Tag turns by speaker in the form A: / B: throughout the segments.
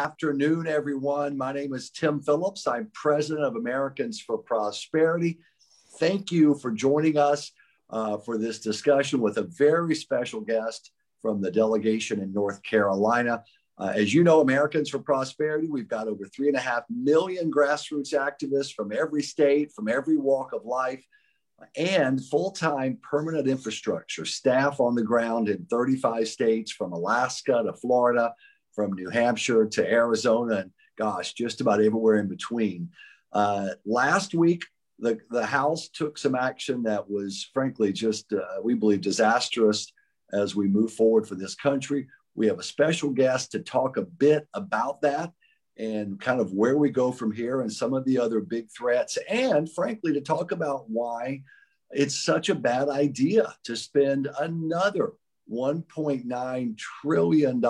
A: afternoon, everyone. My name is Tim Phillips. I'm president of Americans for Prosperity. Thank you for joining us uh, for this discussion with a very special guest from the delegation in North Carolina. Uh, as you know, Americans for Prosperity, we've got over three and a half million grassroots activists from every state, from every walk of life, and full time permanent infrastructure, staff on the ground in 35 states from Alaska to Florida, from New Hampshire to Arizona, and gosh, just about everywhere in between. Uh, last week, the, the House took some action that was frankly just, uh, we believe, disastrous as we move forward for this country. We have a special guest to talk a bit about that and kind of where we go from here and some of the other big threats, and frankly, to talk about why it's such a bad idea to spend another $1.9 trillion,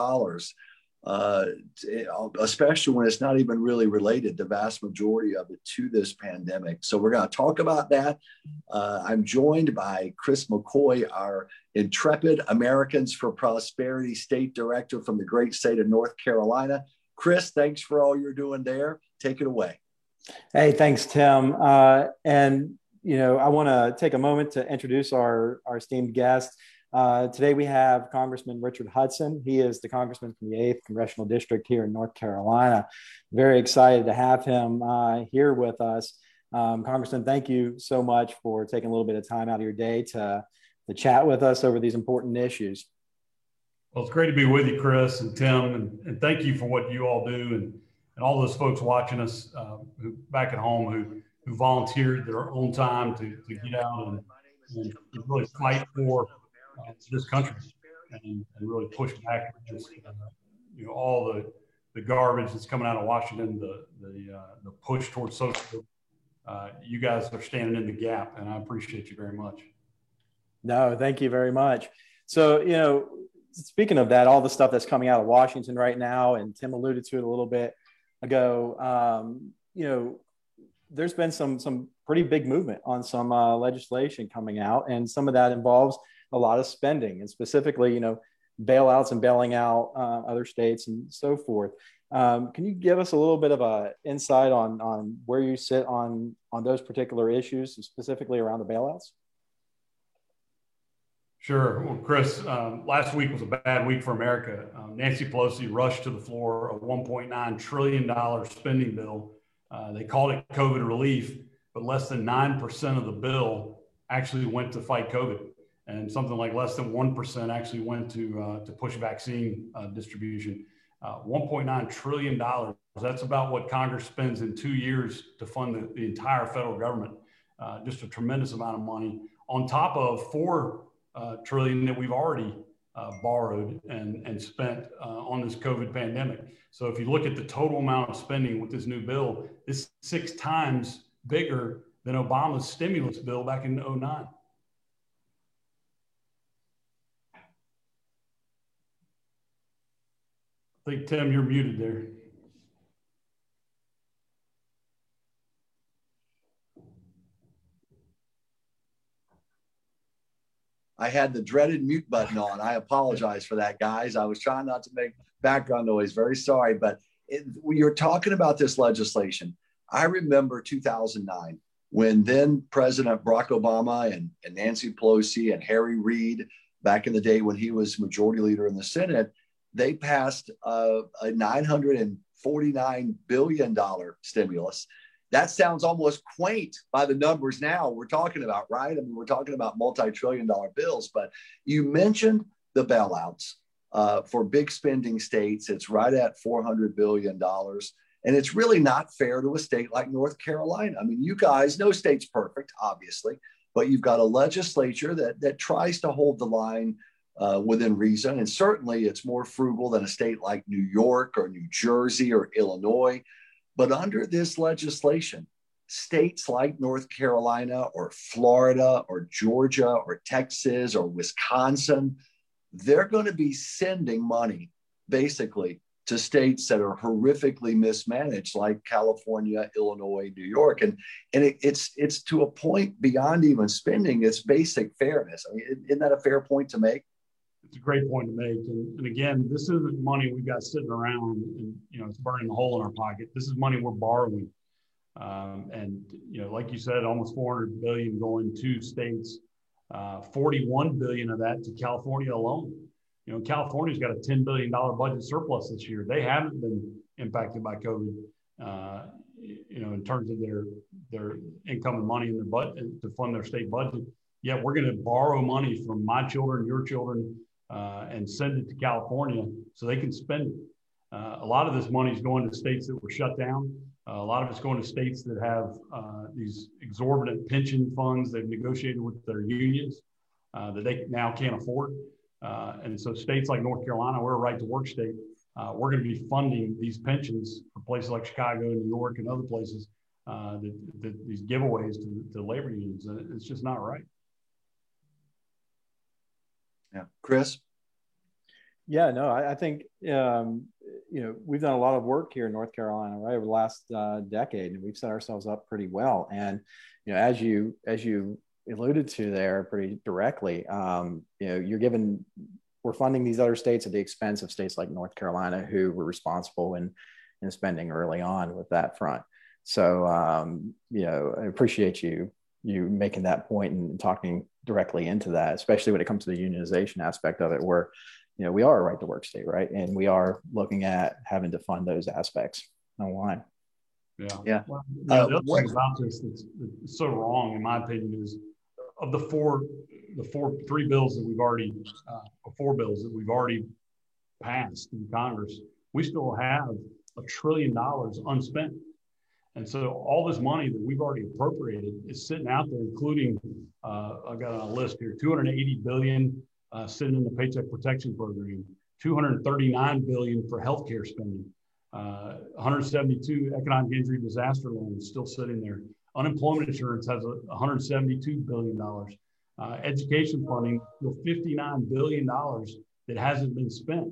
A: uh, especially when it's not even really related, the vast majority of it, to this pandemic. So we're going to talk about that. Uh, I'm joined by Chris McCoy, our intrepid Americans for Prosperity State Director from the great state of North Carolina. Chris, thanks for all you're doing there. Take it away.
B: Hey, thanks, Tim. Uh, and you know, I want to take a moment to introduce our our esteemed guest. Uh, today we have Congressman Richard Hudson. He is the congressman from the 8th Congressional District here in North Carolina. Very excited to have him uh, here with us. Um, Congressman, thank you so much for taking a little bit of time out of your day to to chat with us over these important issues.
C: Well, it's great to be with you, Chris and Tim, and, and thank you for what you all do and, and all those folks watching us uh, who, back at home who, who volunteered their own time to, to get out and, and really fight for uh, this country and, and, really push back against uh, you know, all the, the garbage that's coming out of Washington, the, the, uh, the push towards social. Uh, you guys are standing in the gap, and I appreciate you very much.
B: No, thank you very much. So, you know, speaking of that, all the stuff that's coming out of Washington right now, and Tim alluded to it a little bit ago, um, you know, there's been some some pretty big movement on some uh, legislation coming out, and some of that involves a lot of spending, and specifically, you know, bailouts and bailing out uh, other states and so forth. Um, can you give us a little bit of a insight on on where you sit on on those particular issues, specifically around the bailouts?
C: Sure. Well, Chris, um, last week was a bad week for America. Um, Nancy Pelosi rushed to the floor a $1.9 trillion spending bill. Uh, they called it COVID relief, but less than 9% of the bill actually went to fight COVID. And something like less than 1% actually went to, uh, to push vaccine uh, distribution. Uh, $1.9 trillion. That's about what Congress spends in two years to fund the, the entire federal government. Uh, just a tremendous amount of money on top of four uh, trillion that we've already uh, borrowed and, and spent on this COVID pandemic. So if you look at the total amount of spending with this new bill, it's six times bigger than Obama's stimulus bill back in 09. I think, Tim, you're muted there.
A: I had the dreaded mute button on. I apologize for that, guys. I was trying not to make background noise. Very sorry. But it, you're talking about this legislation. I remember 2009 when then President Barack Obama and, and Nancy Pelosi and Harry Reid, back in the day when he was majority leader in the Senate, they passed a, a $949 billion stimulus that sounds almost quaint by the numbers now we're talking about, right? I mean, we're talking about multi trillion dollar bills, but you mentioned the bailouts uh, for big spending states. It's right at $400 billion. And it's really not fair to a state like North Carolina. I mean, you guys, no state's perfect, obviously, but you've got a legislature that, that tries to hold the line uh, within reason. And certainly it's more frugal than a state like New York or New Jersey or Illinois. But under this legislation, states like North Carolina or Florida or Georgia or Texas or Wisconsin, they're going to be sending money basically to states that are horrifically mismanaged, like California, Illinois, New York, and and it, it's it's to a point beyond even spending. It's basic fairness. I mean, isn't that a fair point to make?
C: It's a great point to make. And, and again, this isn't money we've got sitting around and, you know, it's burning a hole in our pocket. This is money we're borrowing. Um, and, you know, like you said, almost 400 billion going to states, uh, 41 billion of that to California alone. You know, California's got a $10 billion budget surplus this year. They haven't been impacted by COVID, uh, you know, in terms of their, their income and money in their budget to fund their state budget. Yet we're going to borrow money from my children, your children, uh, and send it to California so they can spend it. Uh, a lot of this money is going to states that were shut down. Uh, a lot of it's going to states that have uh, these exorbitant pension funds they've negotiated with their unions uh, that they now can't afford. Uh, and so states like North Carolina, we're a right to work state. we're going to be funding these pensions for places like Chicago, and New York, and other places that, that these giveaways to, to labor unions. And it's just not right.
A: Yeah. Chris?
B: Yeah, no, I, I think, um, you know, we've done a lot of work here in North Carolina, right, over the last uh, decade, and we've set ourselves up pretty well. And, you know, as you, as you alluded to there pretty directly, um, you know, you're given, we're funding these other states at the expense of states like North Carolina, who were responsible in, in spending early on with that front. So, um, you know, I appreciate you you making that point and talking directly into that, especially when it comes to the unionization aspect of it, where you know we are a right to work state, right, and we are looking at having to fund those aspects online.
C: Yeah, yeah. Well, uh, the other thing about this that's, that's so wrong, in my opinion, is of the four, the four, three bills that we've already, uh, four bills that we've already passed in Congress, we still have a trillion dollars unspent. And so all this money that we've already appropriated is sitting out there, including uh, I've got a list here: 280 billion uh, sitting in the Paycheck Protection Program, 239 billion for healthcare spending, uh, 172 economic injury disaster loans still sitting there. Unemployment insurance has a 172 billion dollars. Uh, education funding, 59 billion dollars that hasn't been spent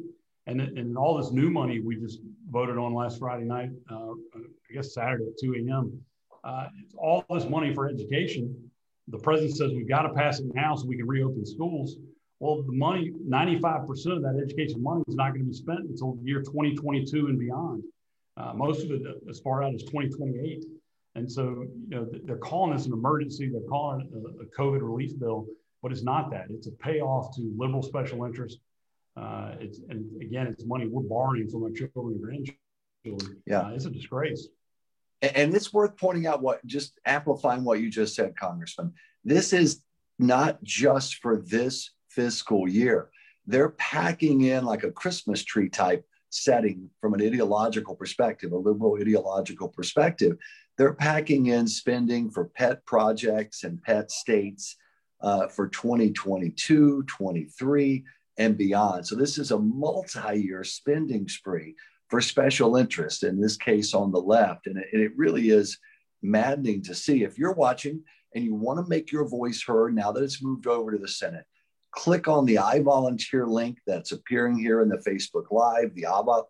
C: and, and all this new money we just voted on last Friday night, uh, I guess Saturday at 2 a.m. Uh, all this money for education. The president says we've got to pass it now so we can reopen schools. Well, the money, 95% of that education money is not going to be spent until the year 2022 and beyond. Uh, most of it as far out as 2028. And so, you know, they're calling this an emergency. They're calling it a COVID relief bill, but it's not that. It's a payoff to liberal special interests uh, it's and again, it's money we're borrowing from our children and grandchildren.
A: Yeah,
C: uh, it's a disgrace.
A: And it's worth pointing out what just amplifying what you just said, Congressman. This is not just for this fiscal year. They're packing in like a Christmas tree type setting from an ideological perspective, a liberal ideological perspective. They're packing in spending for pet projects and pet states uh, for 2022, 23, and beyond. So this is a multi-year spending spree for special interest, in this case on the left. And it, and it really is maddening to see. If you're watching and you want to make your voice heard now that it's moved over to the Senate, click on the I volunteer link that's appearing here in the Facebook Live, the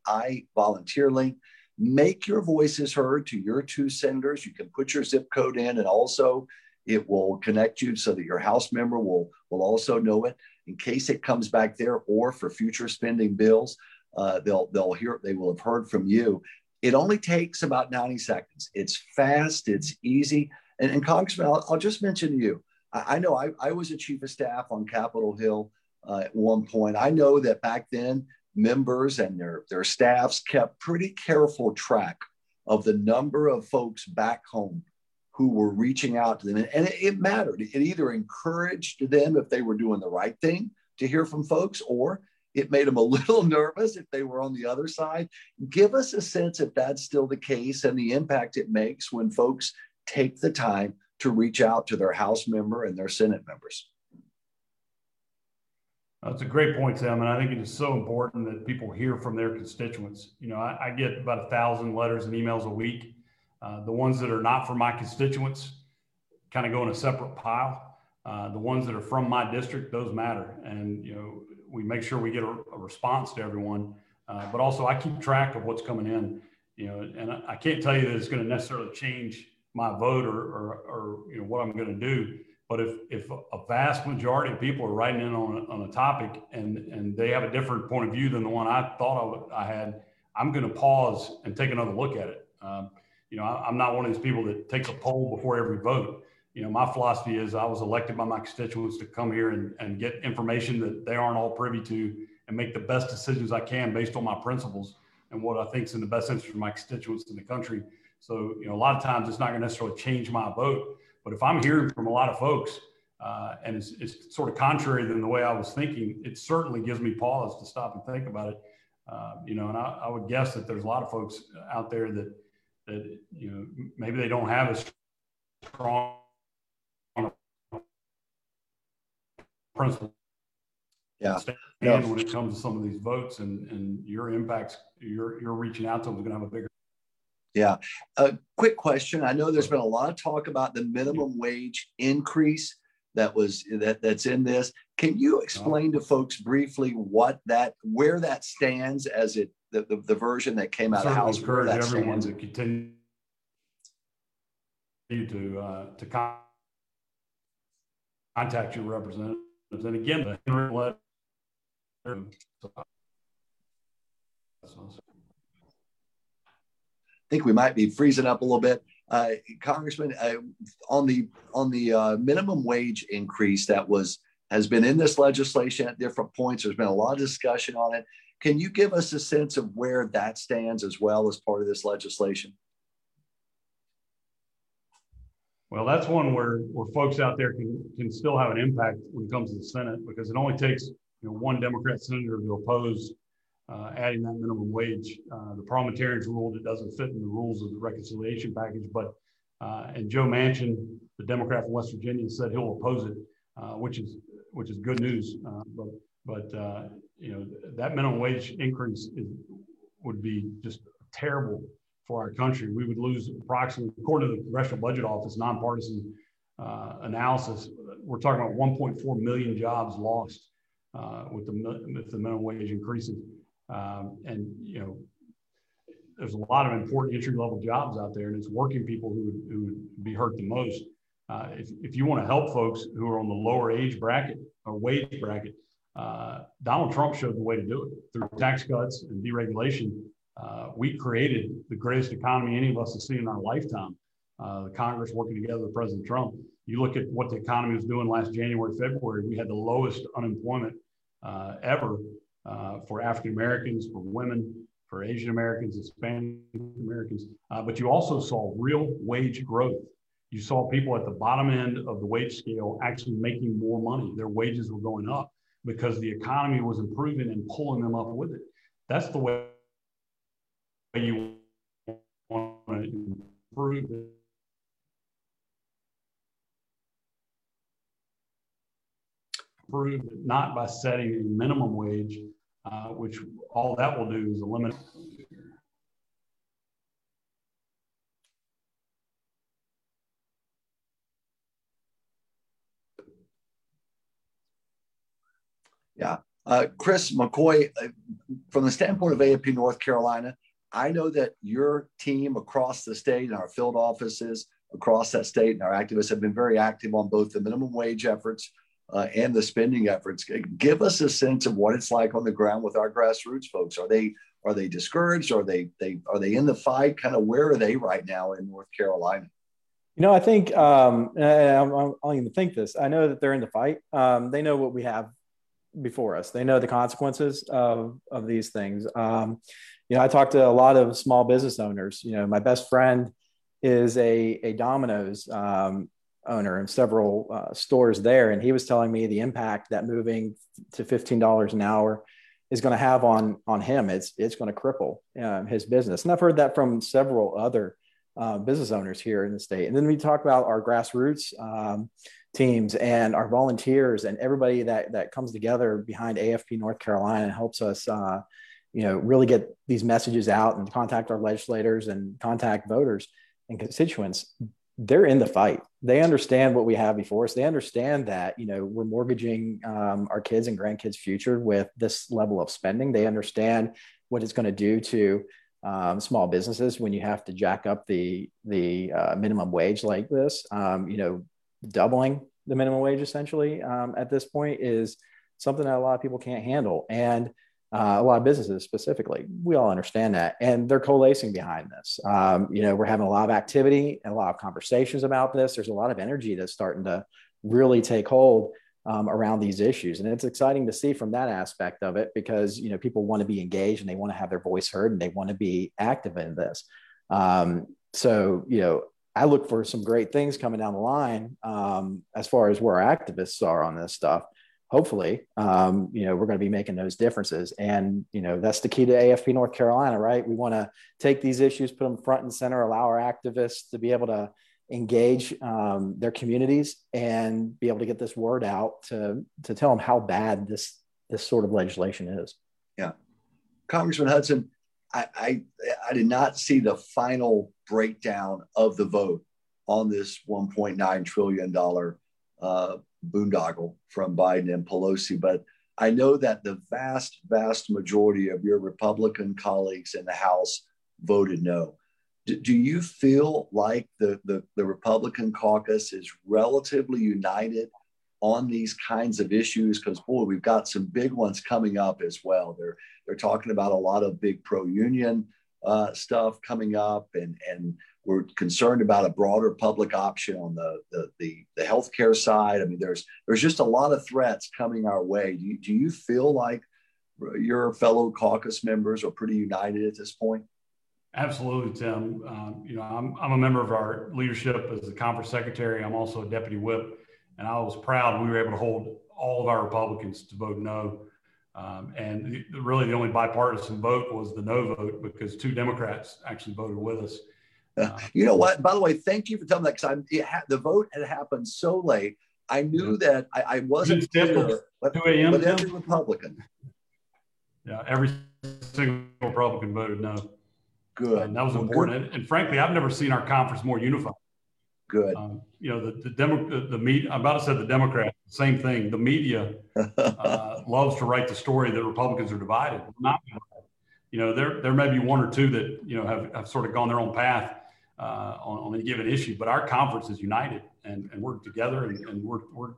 A: I volunteer link. Make your voices heard to your two senators. You can put your zip code in and also it will connect you so that your House member will, will also know it in case it comes back there or for future spending bills. Uh, they'll they'll hear they will have heard from you. It only takes about 90 seconds. It's fast, it's easy. And, and Congressman, I'll, I'll, just mention to you, I, I know I, I, was a chief of staff on Capitol Hill uh, at one point. I know that back then members and their, their staffs kept pretty careful track of the number of folks back home who were reaching out to them. And it, it, mattered. It either encouraged them if they were doing the right thing to hear from folks, or it made them a little nervous if they were on the other side. Give us a sense if that's still the case and the impact it makes when folks take the time to reach out to their House member and their Senate members.
C: That's a great point, Sam, and I think it is so important that people hear from their constituents. You know, I, I get about a thousand letters and emails a week uh, the ones that are not from my constituents kind of go in a separate pile. Uh, the ones that are from my district, those matter. And, you know, we make sure we get a, a response to everyone. Uh, but also, I keep track of what's coming in, you know, and I, I can't tell you that it's going to necessarily change my vote or, or, or, you know, what I'm going to do. But if, if a vast majority of people are writing in on a, on a topic and, and they have a different point of view than the one I thought I, I had, I'm going to pause and take another look at it. Um, you know, I, am not one of these people that takes a poll before every vote. You know, my philosophy is I was elected by my constituents to come here and, and get information that they aren't all privy to and make the best decisions I can based on my principles and what I think is in the best interest of my constituents in the country. So, you know, a lot of times it's not going to necessarily change my vote. But if I'm hearing from a lot of folks uh, and it's, it's, sort of contrary than the way I was thinking, it certainly gives me pause to stop and think about it. Uh, you know, and I, I, would guess that there's a lot of folks out there that that you know maybe they don't have a strong principle.
A: Yeah.
C: And when it comes to some of these votes and, and your impacts, you're, you're reaching out to them is going to have a bigger.
A: Yeah. A quick question. I know there's been a lot of talk about the minimum wage increase that was that that's in this. Can you uh-huh. explain to folks briefly what that where that stands as it the, the, the version that came out of House
C: where that everyone stands? to continue to uh, to contact your representatives. And again, the Henry letter.
A: I think we might be freezing up a little bit. Uh, Congressman, uh, on the on the uh, minimum wage increase that was has been in this legislation at different points. There's been a lot of discussion on it. Can you give us a sense of where that stands as well as part of this legislation?
C: Well, that's one where, where folks out there can, can still have an impact when it comes to the Senate because it only takes you know, one Democrat senator to oppose uh, adding that minimum wage. Uh, the parliamentarians ruled it doesn't fit in the rules of the reconciliation package, but uh, and Joe Manchin, the Democrat from West Virginia, said he'll oppose it, uh, which is which is good news. Uh, but but uh, you know that minimum wage increase is, would be just terrible for our country. We would lose approximately, according to the Congressional Budget Office, nonpartisan analysis, we're talking about 1.4 million jobs lost with the with the minimum wage increasing. Um, and, you know, there's a lot of important entry level jobs out there, and it's working people who would, who would be hurt the most. Uh, if, if you want to help folks who are on the lower age bracket or wage bracket, uh, Donald Trump showed the way to do it through tax cuts and deregulation. Uh, we created the greatest economy any of us have seen in our lifetime. Uh, the Congress working together with President Trump. You look at what the economy was doing last January, February, we had the lowest unemployment uh, ever uh, for African Americans, for women, for Asian Americans, Hispanic Americans. Uh, but you also saw real wage growth. You saw people at the bottom end of the wage scale actually making more money. Their wages were going up because the economy was improving and pulling them up with it. That's the way you want to improve it. Improve it not by setting a minimum wage, uh, which all that will do is eliminate.
A: Yeah. Uh, Chris McCoy, uh, from the standpoint of AFP North Carolina, I know that your team across the state and our field offices across that state and our activists have been very active on both the minimum wage efforts uh, and the spending efforts. Give us a sense of what it's like on the ground with our grassroots folks. Are they are they discouraged? Are they they are they in the fight? Kind of where are they right now in North Carolina?
B: You know, I think um, I, will even think this. I know that they're in the fight. Um, they know what we have before us. They know the consequences of of these things. Um, you know, I talk to a lot of small business owners. You know, my best friend is a a Domino's um, owner and several uh, stores there, and he was telling me the impact that moving to fifteen dollars an hour is going to have on on him. It's it's going to cripple um, his business, and I've heard that from several other uh, business owners here in the state. And then we talk about our grassroots um, teams and our volunteers and everybody that that comes together behind AFP North Carolina and helps us. Uh, you know, really get these messages out and contact our legislators and contact voters and constituents they're in the fight. They understand what we have before us. They understand that you know we're mortgaging um, our kids and grandkids' future with this level of spending. They understand what it's going to do to um, small businesses when you have to jack up the the uh, minimum wage like this. Um, you know, doubling the minimum wage essentially um, at this point is something that a lot of people can't handle. And uh, a lot of businesses specifically, we all understand that. And they're coalescing behind this. Um, you know, we're having a lot of activity and a lot of conversations about this. There's a lot of energy that's starting to really take hold um, around these issues. And it's exciting to see from that aspect of it because, you know, people want to be engaged and they want to have their voice heard and they want to be active in this. Um, so, you know, I look for some great things coming down the line um, as far as where our activists are on this stuff. Hopefully, um, you know, we're going to be making those differences. And, you know, that's the key to AFP North Carolina, right? We want to take these issues, put them front and center, allow our activists to be able to engage um, their communities and be able to get this word out to, to tell them how bad this, this sort of legislation is.
A: Yeah. Congressman Hudson, I, I, did not see the final breakdown of the vote on this $1.9 trillion uh, boondoggle from Biden and Pelosi, but I know that the vast, vast majority of your Republican colleagues in the House voted no. Do, do you feel like the, the, the Republican caucus is relatively united on these kinds of issues because boy we've got some big ones coming up as well they're they're talking about a lot of big pro-union uh, stuff coming up and and we're concerned about a broader public option on the the the, the healthcare side i mean there's there's just a lot of threats coming our way do you, do you feel like your fellow caucus members are pretty united at this point
C: Absolutely, Tim. Um, you know, I'm, I'm a member of our leadership as the conference secretary. I'm also a deputy whip and I was proud we were able to hold all of our Republicans to vote no. Um, and the, really, the only bipartisan vote was the no vote because two Democrats actually voted with us.
A: Uh, you know what? By the way, thank you for telling that because ha- the vote had happened so late. I knew that I, I wasn't clear, but, but every Republican.
C: Yeah, every single Republican voted no.
A: Good.
C: And that was well, important. And, and, frankly, I've never seen our conference more unified.
A: Good. Um,
C: you know, the the, Demo, the, the media. I'm about to say the Democrats. Same thing. The media uh, loves to write the story that Republicans are divided. Not, you know, there there may be one or two that you know have, have sort of gone their own path uh, on, on a given issue, but our conference is united and, and we're together and, and we're we're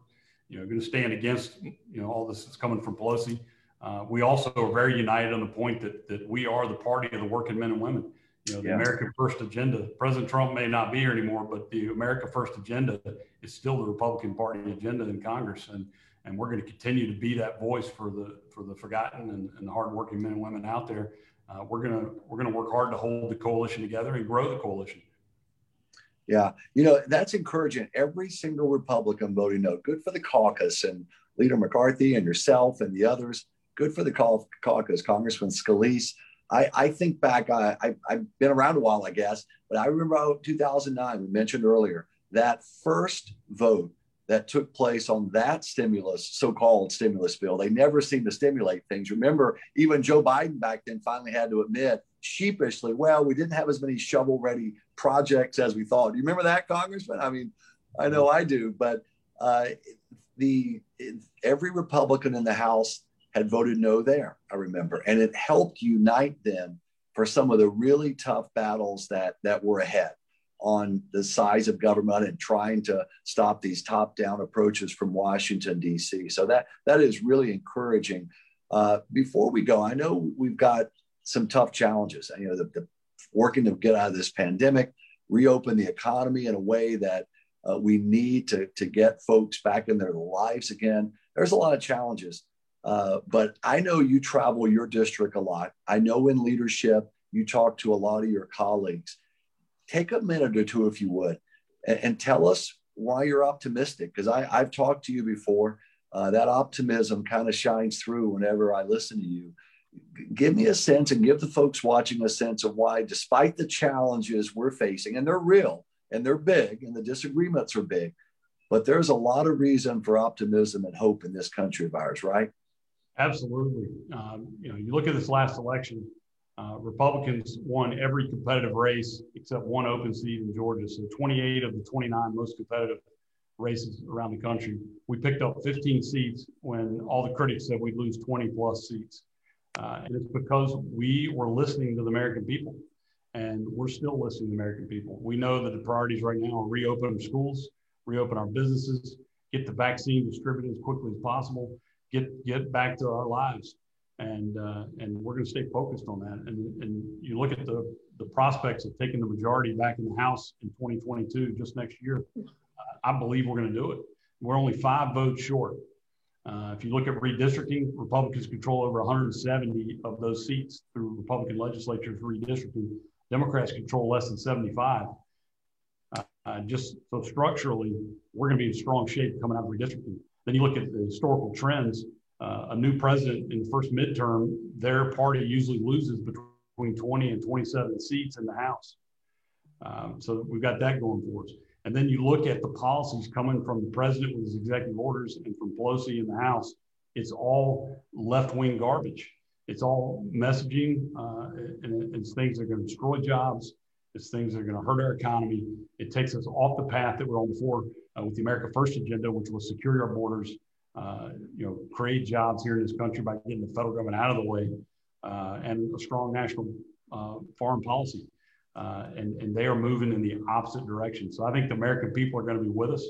C: you know going to stand against you know all this that's coming from Pelosi. Uh, we also are very united on the point that that we are the party of the working men and women. You know, the yeah. America First agenda. President Trump may not be here anymore, but the America First agenda is still the Republican Party agenda in Congress, and and we're going to continue to be that voice for the for the forgotten and, and the hardworking men and women out there. Uh, we're gonna we're gonna work hard to hold the coalition together and grow the coalition.
A: Yeah, you know that's encouraging. Every single Republican voting no. Good for the caucus and Leader McCarthy and yourself and the others. Good for the caucus, Congressman Scalise. I, I think back, I, I, have been around a while, I guess, but I remember 2009, we mentioned earlier, that first vote that took place on that stimulus, so-called stimulus bill. They never seemed to stimulate things. Remember, even Joe Biden back then finally had to admit sheepishly, well, we didn't have as many shovel-ready projects as we thought. Do you remember that, Congressman? I mean, I know I do, but uh, the every Republican in the House had voted no there, I remember. And it helped unite them for some of the really tough battles that, that were ahead on the size of government and trying to stop these top-down approaches from Washington, D.C. So that, that is really encouraging. Uh, before we go, I know we've got some tough challenges. You know, the, the working to get out of this pandemic, reopen the economy in a way that uh, we need to, to get folks back in their lives again. There's a lot of challenges. Uh, but I know you travel your district a lot. I know in leadership, you talk to a lot of your colleagues. Take a minute or two, if you would, and, and tell us why you're optimistic. Because I've talked to you before. Uh, that optimism kind of shines through whenever I listen to you. Give me a sense and give the folks watching a sense of why, despite the challenges we're facing, and they're real and they're big and the disagreements are big, but there's a lot of reason for optimism and hope in this country of ours, right?
C: Absolutely. Um, you know, you look at this last election, uh, Republicans won every competitive race except one open seat in Georgia. So 28 of the 29 most competitive races around the country. We picked up 15 seats when all the critics said we'd lose 20 plus seats. Uh, and it's because we were listening to the American people. And we're still listening to the American people. We know that the priorities right now are reopen schools, reopen our businesses, get the vaccine distributed as quickly as possible, get get back to our lives, and uh, and we're going to stay focused on that. And and you look at the the prospects of taking the majority back in the House in 2022, just next year. I believe we're going to do it. We're only five votes short. Uh, if you look at redistricting, Republicans control over 170 of those seats through Republican legislatures redistricting. Democrats control less than 75. Uh, uh, just so structurally, we're going to be in strong shape coming out of redistricting. Then you look at the historical trends. Uh, a new president in the first midterm, their party usually loses between 20 and 27 seats in the House. Um, so we've got that going for us. And then you look at the policies coming from the president with his executive orders and from Pelosi in the House. It's all left wing garbage. It's all messaging, uh, and things that are going to destroy jobs. It's things that are going to hurt our economy. It takes us off the path that we're on before uh, with the America First agenda, which was secure our borders, uh, you know, create jobs here in this country by getting the federal government out of the way, uh, and a strong national uh, foreign policy uh, and, and they are moving in the opposite direction. So I think the American people are going to be with us.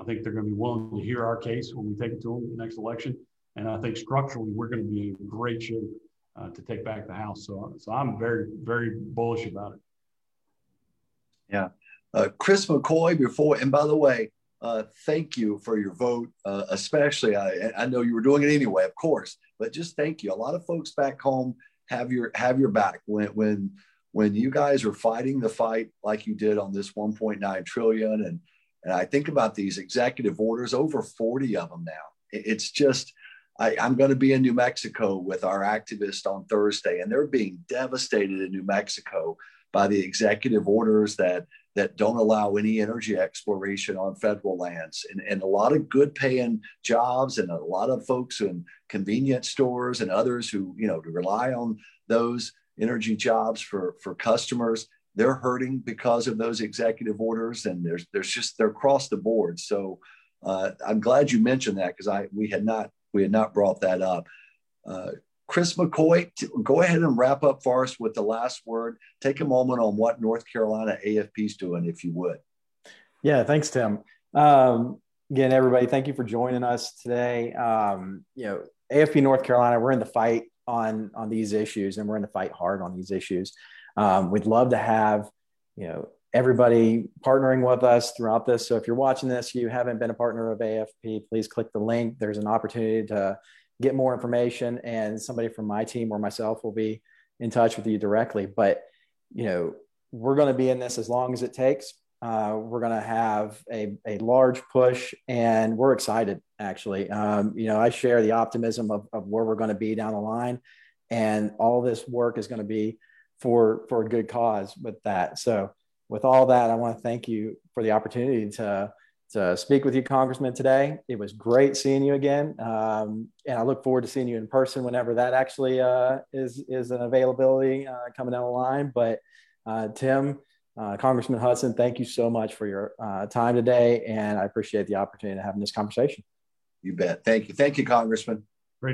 C: I think they're going to be willing to hear our case when we take it to them the next election. And I think structurally, we're going to be in great shape uh, to take back the House. So, so I'm very, very bullish about it.
A: Yeah. Uh, Chris McCoy, before, and by the way, uh, thank you for your vote, uh, especially. I, I know you were doing it anyway, of course, but just thank you. A lot of folks back home have your have your back when when when you guys are fighting the fight like you did on this 1.9 trillion and and i think about these executive orders over 40 of them now it's just I, am going to be in New Mexico with our activists on Thursday, and they're being devastated in New Mexico by the executive orders that that don't allow any energy exploration on federal lands, and, and a lot of good paying jobs, and a lot of folks in convenience stores and others who you know rely on those energy jobs for for customers they're hurting because of those executive orders. And there's there's just they're across the board. So uh, i'm glad you mentioned that because i we had not we had not brought that up. Uh, chris mccoy go ahead and wrap up for us with the last word take a moment on what north carolina afp is doing if you would
B: yeah thanks tim um, again everybody thank you for joining us today um, you know afp north carolina we're in the fight on on these issues, and we're in the fight hard on these issues. Um, we'd love to have you know everybody partnering with us throughout this. So if you're watching this, you haven't been a partner of AFP, please click the link. There's an opportunity to get more information, and somebody from my team or myself will be in touch with you directly. But you know, we're going to be in this as long as it takes. Uh, we're going to have a, a large push and we're excited actually. Um, you know, I share the optimism of, of where we're going to be down the line and all this work is going to be for, for a good cause with that. So with all that, I want to thank you for the opportunity to, to speak with you, Congressman, today. It was great seeing you again. Um, and I look forward to seeing you in person whenever that actually uh, is, is an availability uh, coming down the line. But uh, Tim, uh, Congressman Hudson, thank you so much for your uh, time today, and I appreciate the opportunity to having this conversation.
A: You bet. Thank you. Thank you, Congressman.